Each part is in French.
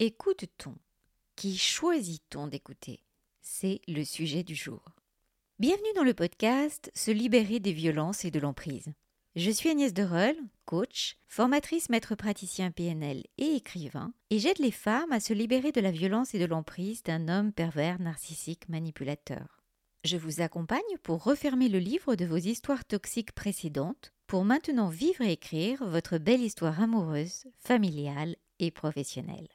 écoute-t-on? Qui choisit-on d'écouter? C'est le sujet du jour. Bienvenue dans le podcast Se libérer des violences et de l'emprise. Je suis Agnès Dereul, coach, formatrice maître praticien PNL et écrivain, et j'aide les femmes à se libérer de la violence et de l'emprise d'un homme pervers narcissique manipulateur. Je vous accompagne pour refermer le livre de vos histoires toxiques précédentes, pour maintenant vivre et écrire votre belle histoire amoureuse, familiale et professionnelle.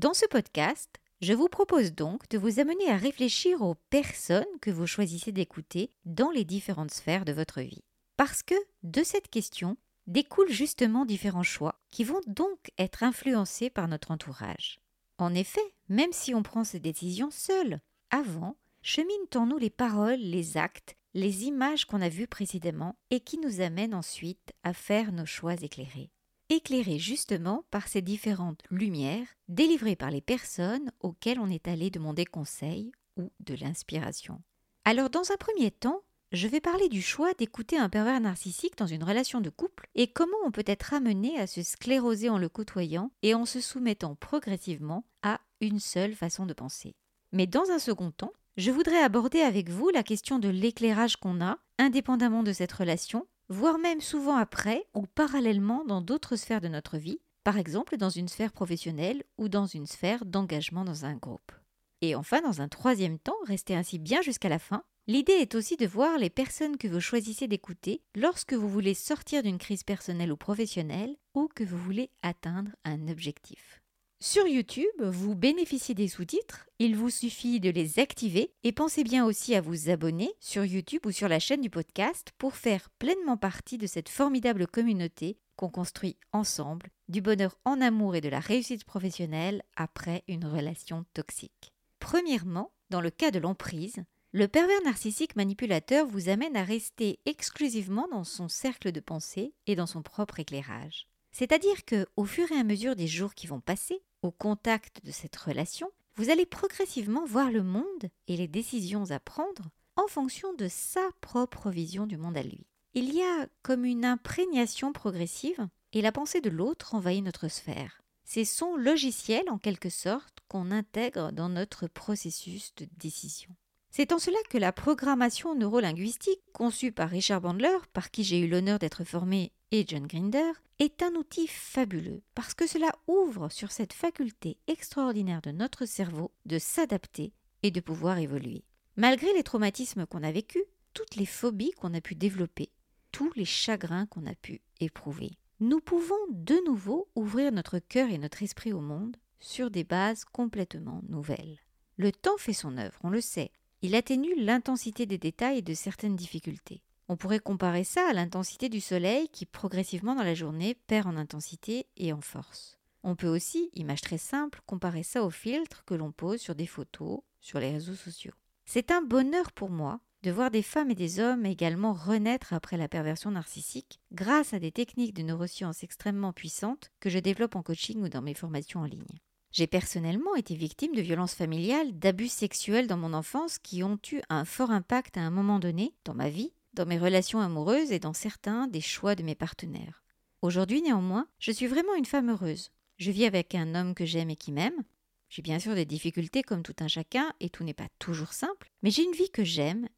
Dans ce podcast, je vous propose donc de vous amener à réfléchir aux personnes que vous choisissez d'écouter dans les différentes sphères de votre vie. Parce que de cette question découlent justement différents choix qui vont donc être influencés par notre entourage. En effet, même si on prend ces décisions seul, avant, cheminent en nous les paroles, les actes, les images qu'on a vues précédemment et qui nous amènent ensuite à faire nos choix éclairés éclairé justement par ces différentes lumières délivrées par les personnes auxquelles on est allé demander conseil ou de l'inspiration. Alors dans un premier temps, je vais parler du choix d'écouter un pervers narcissique dans une relation de couple et comment on peut être amené à se scléroser en le côtoyant et en se soumettant progressivement à une seule façon de penser. Mais dans un second temps, je voudrais aborder avec vous la question de l'éclairage qu'on a, indépendamment de cette relation, voire même souvent après ou parallèlement dans d'autres sphères de notre vie, par exemple dans une sphère professionnelle ou dans une sphère d'engagement dans un groupe. Et enfin, dans un troisième temps, restez ainsi bien jusqu'à la fin, l'idée est aussi de voir les personnes que vous choisissez d'écouter lorsque vous voulez sortir d'une crise personnelle ou professionnelle ou que vous voulez atteindre un objectif. Sur YouTube, vous bénéficiez des sous-titres, il vous suffit de les activer et pensez bien aussi à vous abonner sur YouTube ou sur la chaîne du podcast pour faire pleinement partie de cette formidable communauté qu'on construit ensemble, du bonheur en amour et de la réussite professionnelle après une relation toxique. Premièrement, dans le cas de l'emprise, le pervers narcissique manipulateur vous amène à rester exclusivement dans son cercle de pensée et dans son propre éclairage. C'est-à-dire que, au fur et à mesure des jours qui vont passer, au contact de cette relation, vous allez progressivement voir le monde et les décisions à prendre en fonction de sa propre vision du monde à lui. Il y a comme une imprégnation progressive et la pensée de l'autre envahit notre sphère. C'est son logiciel en quelque sorte qu'on intègre dans notre processus de décision. C'est en cela que la programmation neurolinguistique, conçue par Richard Bandler, par qui j'ai eu l'honneur d'être formé, et John Grinder, est un outil fabuleux parce que cela ouvre sur cette faculté extraordinaire de notre cerveau de s'adapter et de pouvoir évoluer. Malgré les traumatismes qu'on a vécus, toutes les phobies qu'on a pu développer, tous les chagrins qu'on a pu éprouver, nous pouvons de nouveau ouvrir notre cœur et notre esprit au monde sur des bases complètement nouvelles. Le temps fait son œuvre, on le sait. Il atténue l'intensité des détails et de certaines difficultés. On pourrait comparer ça à l'intensité du soleil qui progressivement dans la journée perd en intensité et en force. On peut aussi, image très simple, comparer ça au filtre que l'on pose sur des photos, sur les réseaux sociaux. C'est un bonheur pour moi de voir des femmes et des hommes également renaître après la perversion narcissique grâce à des techniques de neurosciences extrêmement puissantes que je développe en coaching ou dans mes formations en ligne. J'ai personnellement été victime de violences familiales, d'abus sexuels dans mon enfance qui ont eu un fort impact à un moment donné dans ma vie dans mes relations amoureuses et dans certains des choix de mes partenaires. Aujourd'hui néanmoins, je suis vraiment une femme heureuse. Je vis avec un homme que j'aime et qui m'aime. J'ai bien sûr des difficultés comme tout un chacun et tout n'est pas toujours simple, mais j'ai une vie que j'aime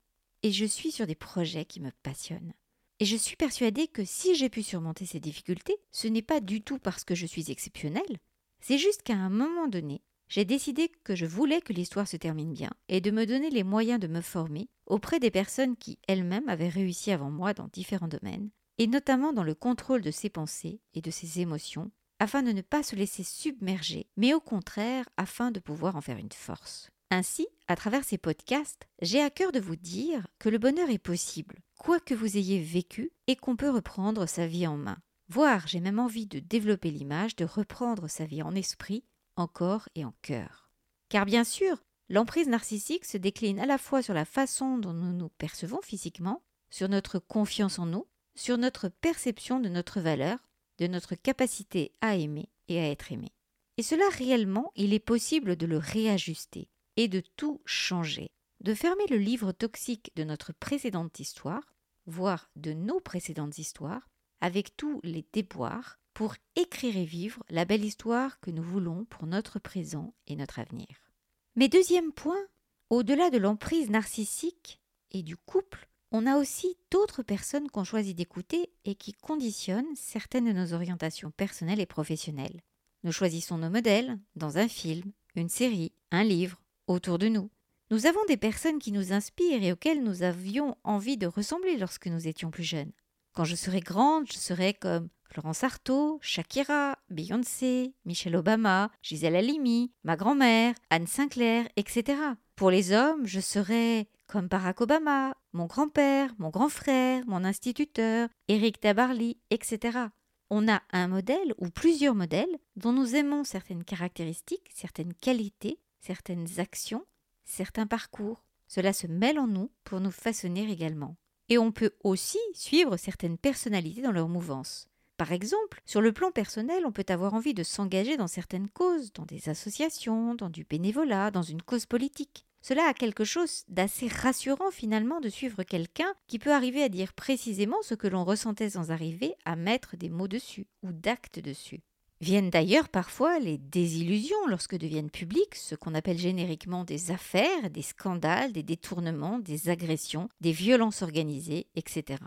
et je suis sur des projets qui me passionnent. Et je suis persuadée que si j'ai pu surmonter ces difficultés, ce n'est pas du tout parce que je suis exceptionnelle, c'est juste qu'à un moment donné, j'ai décidé que je voulais que l'histoire se termine bien et de me donner les moyens de me former auprès des personnes qui elles-mêmes avaient réussi avant moi dans différents domaines, et notamment dans le contrôle de ses pensées et de ses émotions, afin de ne pas se laisser submerger, mais au contraire afin de pouvoir en faire une force. Ainsi, à travers ces podcasts, j'ai à cœur de vous dire que le bonheur est possible, quoi que vous ayez vécu, et qu'on peut reprendre sa vie en main. Voire, j'ai même envie de développer l'image de reprendre sa vie en esprit en corps et en cœur. Car bien sûr, l'emprise narcissique se décline à la fois sur la façon dont nous nous percevons physiquement, sur notre confiance en nous, sur notre perception de notre valeur, de notre capacité à aimer et à être aimé. Et cela réellement, il est possible de le réajuster et de tout changer, de fermer le livre toxique de notre précédente histoire, voire de nos précédentes histoires, avec tous les déboires, pour écrire et vivre la belle histoire que nous voulons pour notre présent et notre avenir. Mais deuxième point, au-delà de l'emprise narcissique et du couple, on a aussi d'autres personnes qu'on choisit d'écouter et qui conditionnent certaines de nos orientations personnelles et professionnelles. Nous choisissons nos modèles dans un film, une série, un livre, autour de nous. Nous avons des personnes qui nous inspirent et auxquelles nous avions envie de ressembler lorsque nous étions plus jeunes. Quand je serai grande, je serai comme Florence Artaud, Shakira, Beyoncé, Michelle Obama, Gisèle Halimi, ma grand-mère, Anne Sinclair, etc. Pour les hommes, je serai comme Barack Obama, mon grand-père, mon grand frère, mon instituteur, Eric Tabarly, etc. On a un modèle ou plusieurs modèles dont nous aimons certaines caractéristiques, certaines qualités, certaines actions, certains parcours. Cela se mêle en nous pour nous façonner également. Et on peut aussi suivre certaines personnalités dans leur mouvance. Par exemple, sur le plan personnel, on peut avoir envie de s'engager dans certaines causes, dans des associations, dans du bénévolat, dans une cause politique. Cela a quelque chose d'assez rassurant finalement de suivre quelqu'un qui peut arriver à dire précisément ce que l'on ressentait sans arriver à mettre des mots dessus ou d'actes dessus. Viennent d'ailleurs parfois les désillusions lorsque deviennent publiques ce qu'on appelle génériquement des affaires, des scandales, des détournements, des agressions, des violences organisées, etc.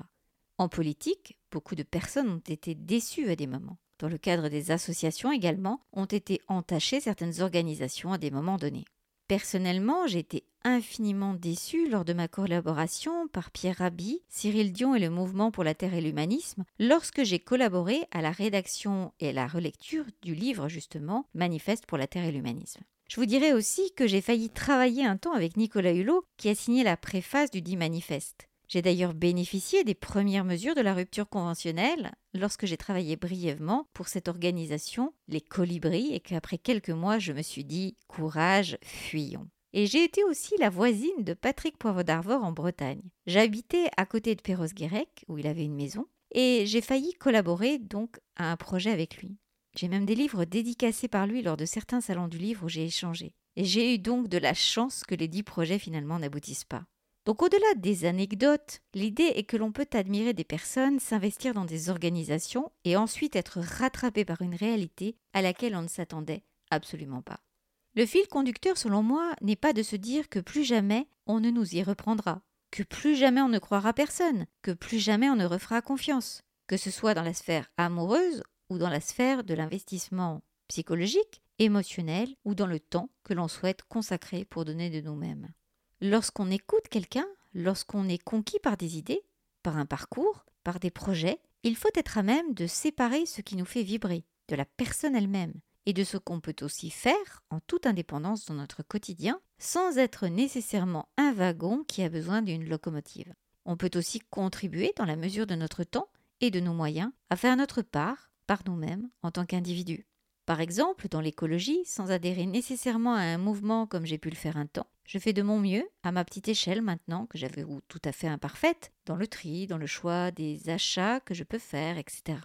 En politique, beaucoup de personnes ont été déçues à des moments. Dans le cadre des associations également, ont été entachées certaines organisations à des moments donnés. Personnellement, j'ai été infiniment déçue lors de ma collaboration par Pierre Rabhi, Cyril Dion et le Mouvement pour la Terre et l'Humanisme lorsque j'ai collaboré à la rédaction et à la relecture du livre justement Manifeste pour la Terre et l'Humanisme. Je vous dirais aussi que j'ai failli travailler un temps avec Nicolas Hulot qui a signé la préface du dit manifeste. J'ai d'ailleurs bénéficié des premières mesures de la rupture conventionnelle lorsque j'ai travaillé brièvement pour cette organisation, les Colibris, et qu'après quelques mois, je me suis dit courage, fuyons. Et j'ai été aussi la voisine de Patrick Poivre d'Arvor en Bretagne. J'habitais à côté de Perros-Guirec, où il avait une maison, et j'ai failli collaborer donc à un projet avec lui. J'ai même des livres dédicacés par lui lors de certains salons du livre où j'ai échangé. Et j'ai eu donc de la chance que les dix projets finalement n'aboutissent pas. Donc au-delà des anecdotes, l'idée est que l'on peut admirer des personnes, s'investir dans des organisations et ensuite être rattrapé par une réalité à laquelle on ne s'attendait absolument pas. Le fil conducteur, selon moi, n'est pas de se dire que plus jamais on ne nous y reprendra, que plus jamais on ne croira personne, que plus jamais on ne refera confiance, que ce soit dans la sphère amoureuse ou dans la sphère de l'investissement psychologique, émotionnel ou dans le temps que l'on souhaite consacrer pour donner de nous-mêmes. Lorsqu'on écoute quelqu'un, lorsqu'on est conquis par des idées, par un parcours, par des projets, il faut être à même de séparer ce qui nous fait vibrer, de la personne elle-même, et de ce qu'on peut aussi faire en toute indépendance dans notre quotidien, sans être nécessairement un wagon qui a besoin d'une locomotive. On peut aussi contribuer dans la mesure de notre temps et de nos moyens à faire notre part par nous-mêmes en tant qu'individus. Par exemple, dans l'écologie, sans adhérer nécessairement à un mouvement comme j'ai pu le faire un temps, je fais de mon mieux, à ma petite échelle maintenant, que j'avais tout à fait imparfaite, dans le tri, dans le choix des achats que je peux faire, etc.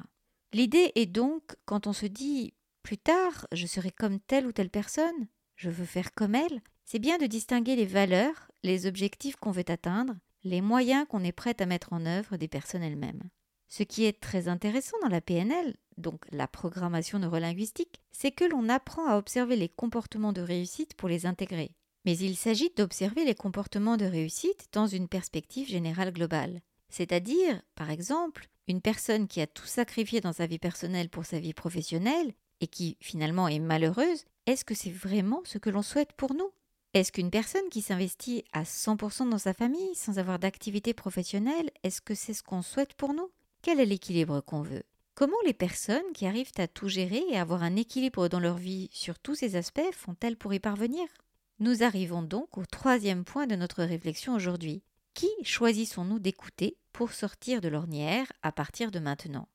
L'idée est donc, quand on se dit plus tard, je serai comme telle ou telle personne, je veux faire comme elle, c'est bien de distinguer les valeurs, les objectifs qu'on veut atteindre, les moyens qu'on est prêt à mettre en œuvre des personnes elles-mêmes. Ce qui est très intéressant dans la PNL, donc la programmation neurolinguistique, c'est que l'on apprend à observer les comportements de réussite pour les intégrer. Mais il s'agit d'observer les comportements de réussite dans une perspective générale globale. C'est-à-dire, par exemple, une personne qui a tout sacrifié dans sa vie personnelle pour sa vie professionnelle et qui finalement est malheureuse, est-ce que c'est vraiment ce que l'on souhaite pour nous? Est-ce qu'une personne qui s'investit à 100% dans sa famille sans avoir d'activité professionnelle, est-ce que c'est ce qu'on souhaite pour nous? Quel est l'équilibre qu'on veut? Comment les personnes qui arrivent à tout gérer et avoir un équilibre dans leur vie sur tous ces aspects font-elles pour y parvenir? Nous arrivons donc au troisième point de notre réflexion aujourd'hui. Qui choisissons-nous d'écouter pour sortir de l'ornière à partir de maintenant?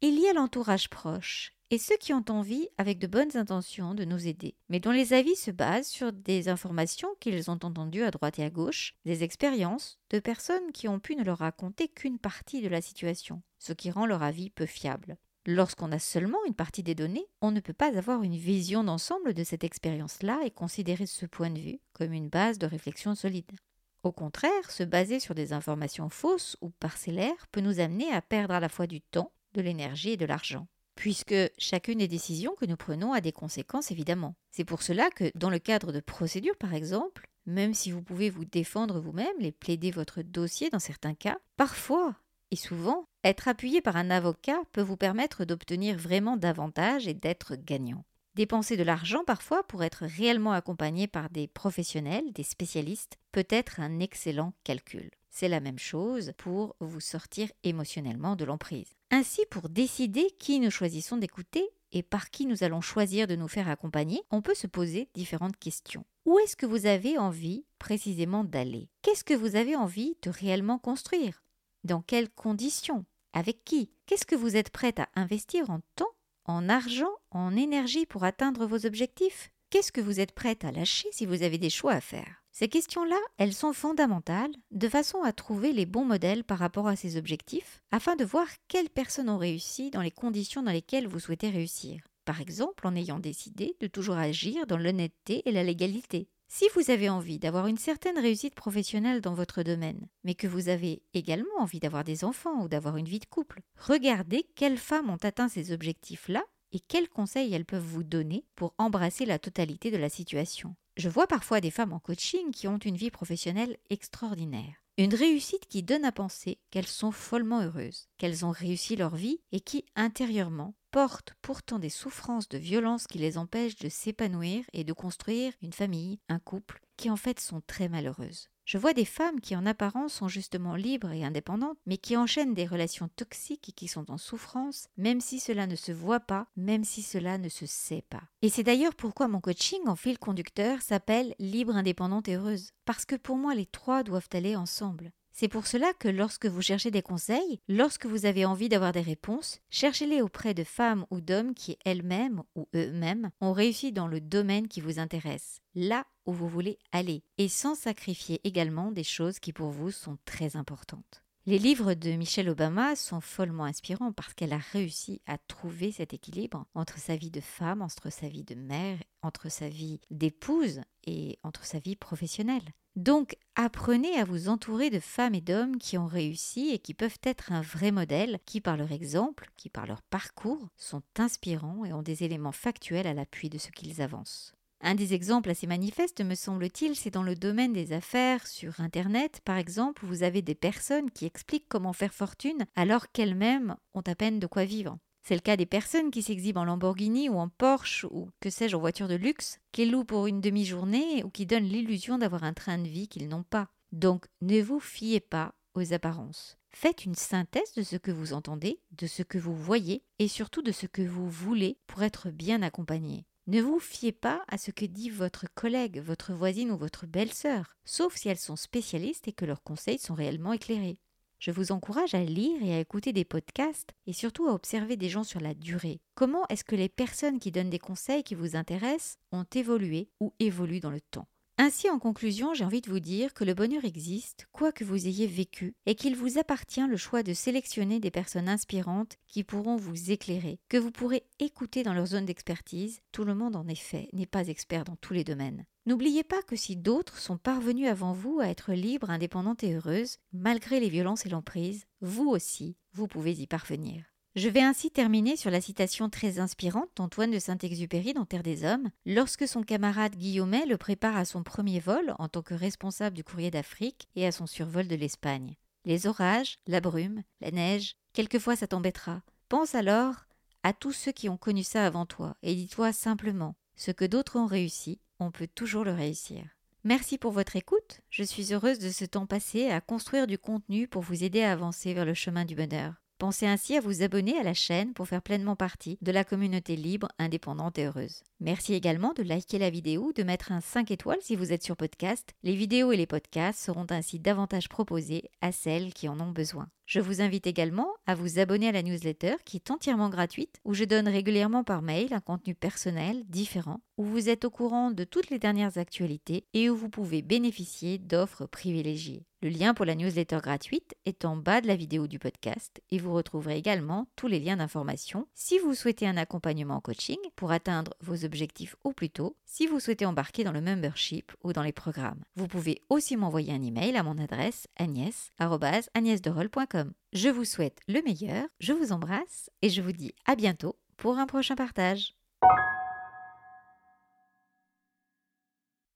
Il y a l'entourage proche et ceux qui ont envie, avec de bonnes intentions, de nous aider, mais dont les avis se basent sur des informations qu'ils ont entendues à droite et à gauche, des expériences de personnes qui ont pu ne leur raconter qu'une partie de la situation, ce qui rend leur avis peu fiable. Lorsqu'on a seulement une partie des données, on ne peut pas avoir une vision d'ensemble de cette expérience-là et considérer ce point de vue comme une base de réflexion solide. Au contraire, se baser sur des informations fausses ou parcellaires peut nous amener à perdre à la fois du temps, de l'énergie et de l'argent. puisque chacune des décisions que nous prenons a des conséquences évidemment. C'est pour cela que dans le cadre de procédures par exemple, même si vous pouvez vous défendre vous-même et plaider votre dossier dans certains cas, parfois et souvent, être appuyé par un avocat peut vous permettre d'obtenir vraiment davantage et d'être gagnant. Dépenser de l'argent parfois pour être réellement accompagné par des professionnels, des spécialistes, peut être un excellent calcul. C'est la même chose pour vous sortir émotionnellement de l'emprise. Ainsi, pour décider qui nous choisissons d'écouter et par qui nous allons choisir de nous faire accompagner, on peut se poser différentes questions. Où est-ce que vous avez envie précisément d'aller? Qu'est-ce que vous avez envie de réellement construire? Dans quelles conditions? Avec qui? Qu'est-ce que vous êtes prête à investir en temps, en argent, en énergie pour atteindre vos objectifs? Qu'est-ce que vous êtes prête à lâcher si vous avez des choix à faire? Ces questions-là, elles sont fondamentales de façon à trouver les bons modèles par rapport à ces objectifs, afin de voir quelles personnes ont réussi dans les conditions dans lesquelles vous souhaitez réussir. Par exemple, en ayant décidé de toujours agir dans l'honnêteté et la légalité. Si vous avez envie d'avoir une certaine réussite professionnelle dans votre domaine, mais que vous avez également envie d'avoir des enfants ou d'avoir une vie de couple, regardez quelles femmes ont atteint ces objectifs-là et quels conseils elles peuvent vous donner pour embrasser la totalité de la situation. Je vois parfois des femmes en coaching qui ont une vie professionnelle extraordinaire. Une réussite qui donne à penser qu'elles sont follement heureuses, qu'elles ont réussi leur vie et qui, intérieurement, portent pourtant des souffrances de violence qui les empêchent de s'épanouir et de construire une famille, un couple, qui en fait sont très malheureuses. Je vois des femmes qui en apparence sont justement libres et indépendantes, mais qui enchaînent des relations toxiques et qui sont en souffrance, même si cela ne se voit pas, même si cela ne se sait pas. Et c'est d'ailleurs pourquoi mon coaching en fil conducteur s'appelle Libre, indépendante et heureuse. Parce que pour moi les trois doivent aller ensemble. C'est pour cela que lorsque vous cherchez des conseils, lorsque vous avez envie d'avoir des réponses, cherchez-les auprès de femmes ou d'hommes qui elles-mêmes ou eux-mêmes ont réussi dans le domaine qui vous intéresse, là où vous voulez aller, et sans sacrifier également des choses qui pour vous sont très importantes. Les livres de Michelle Obama sont follement inspirants parce qu'elle a réussi à trouver cet équilibre entre sa vie de femme, entre sa vie de mère, entre sa vie d'épouse et entre sa vie professionnelle. Donc apprenez à vous entourer de femmes et d'hommes qui ont réussi et qui peuvent être un vrai modèle, qui par leur exemple, qui par leur parcours, sont inspirants et ont des éléments factuels à l'appui de ce qu'ils avancent. Un des exemples assez manifestes, me semble-t-il, c'est dans le domaine des affaires. Sur Internet, par exemple, vous avez des personnes qui expliquent comment faire fortune alors qu'elles-mêmes ont à peine de quoi vivre. C'est le cas des personnes qui s'exhibent en Lamborghini ou en Porsche ou que sais-je en voiture de luxe, qui louent pour une demi-journée ou qui donnent l'illusion d'avoir un train de vie qu'ils n'ont pas. Donc ne vous fiez pas aux apparences. Faites une synthèse de ce que vous entendez, de ce que vous voyez et surtout de ce que vous voulez pour être bien accompagné. Ne vous fiez pas à ce que dit votre collègue, votre voisine ou votre belle-sœur, sauf si elles sont spécialistes et que leurs conseils sont réellement éclairés. Je vous encourage à lire et à écouter des podcasts et surtout à observer des gens sur la durée. Comment est-ce que les personnes qui donnent des conseils qui vous intéressent ont évolué ou évoluent dans le temps? Ainsi, en conclusion, j'ai envie de vous dire que le bonheur existe, quoi que vous ayez vécu, et qu'il vous appartient le choix de sélectionner des personnes inspirantes qui pourront vous éclairer, que vous pourrez écouter dans leur zone d'expertise. Tout le monde, en effet, n'est pas expert dans tous les domaines. N'oubliez pas que si d'autres sont parvenus avant vous à être libres, indépendantes et heureuses, malgré les violences et l'emprise, vous aussi, vous pouvez y parvenir. Je vais ainsi terminer sur la citation très inspirante d'Antoine de Saint-Exupéry dans Terre des Hommes, lorsque son camarade Guillaumet le prépare à son premier vol en tant que responsable du courrier d'Afrique et à son survol de l'Espagne. Les orages, la brume, la neige, quelquefois ça t'embêtera. Pense alors à tous ceux qui ont connu ça avant toi et dis-toi simplement ce que d'autres ont réussi, on peut toujours le réussir. Merci pour votre écoute. Je suis heureuse de ce temps passé à construire du contenu pour vous aider à avancer vers le chemin du bonheur. Pensez ainsi à vous abonner à la chaîne pour faire pleinement partie de la communauté libre, indépendante et heureuse. Merci également de liker la vidéo, de mettre un 5 étoiles si vous êtes sur podcast. Les vidéos et les podcasts seront ainsi davantage proposés à celles qui en ont besoin. Je vous invite également à vous abonner à la newsletter qui est entièrement gratuite, où je donne régulièrement par mail un contenu personnel, différent, où vous êtes au courant de toutes les dernières actualités et où vous pouvez bénéficier d'offres privilégiées. Le lien pour la newsletter gratuite est en bas de la vidéo du podcast et vous retrouverez également tous les liens d'information si vous souhaitez un accompagnement en coaching pour atteindre vos objectifs au plus tôt, si vous souhaitez embarquer dans le membership ou dans les programmes. Vous pouvez aussi m'envoyer un email à mon adresse agnès.agnèsderol.com. Je vous souhaite le meilleur, je vous embrasse et je vous dis à bientôt pour un prochain partage.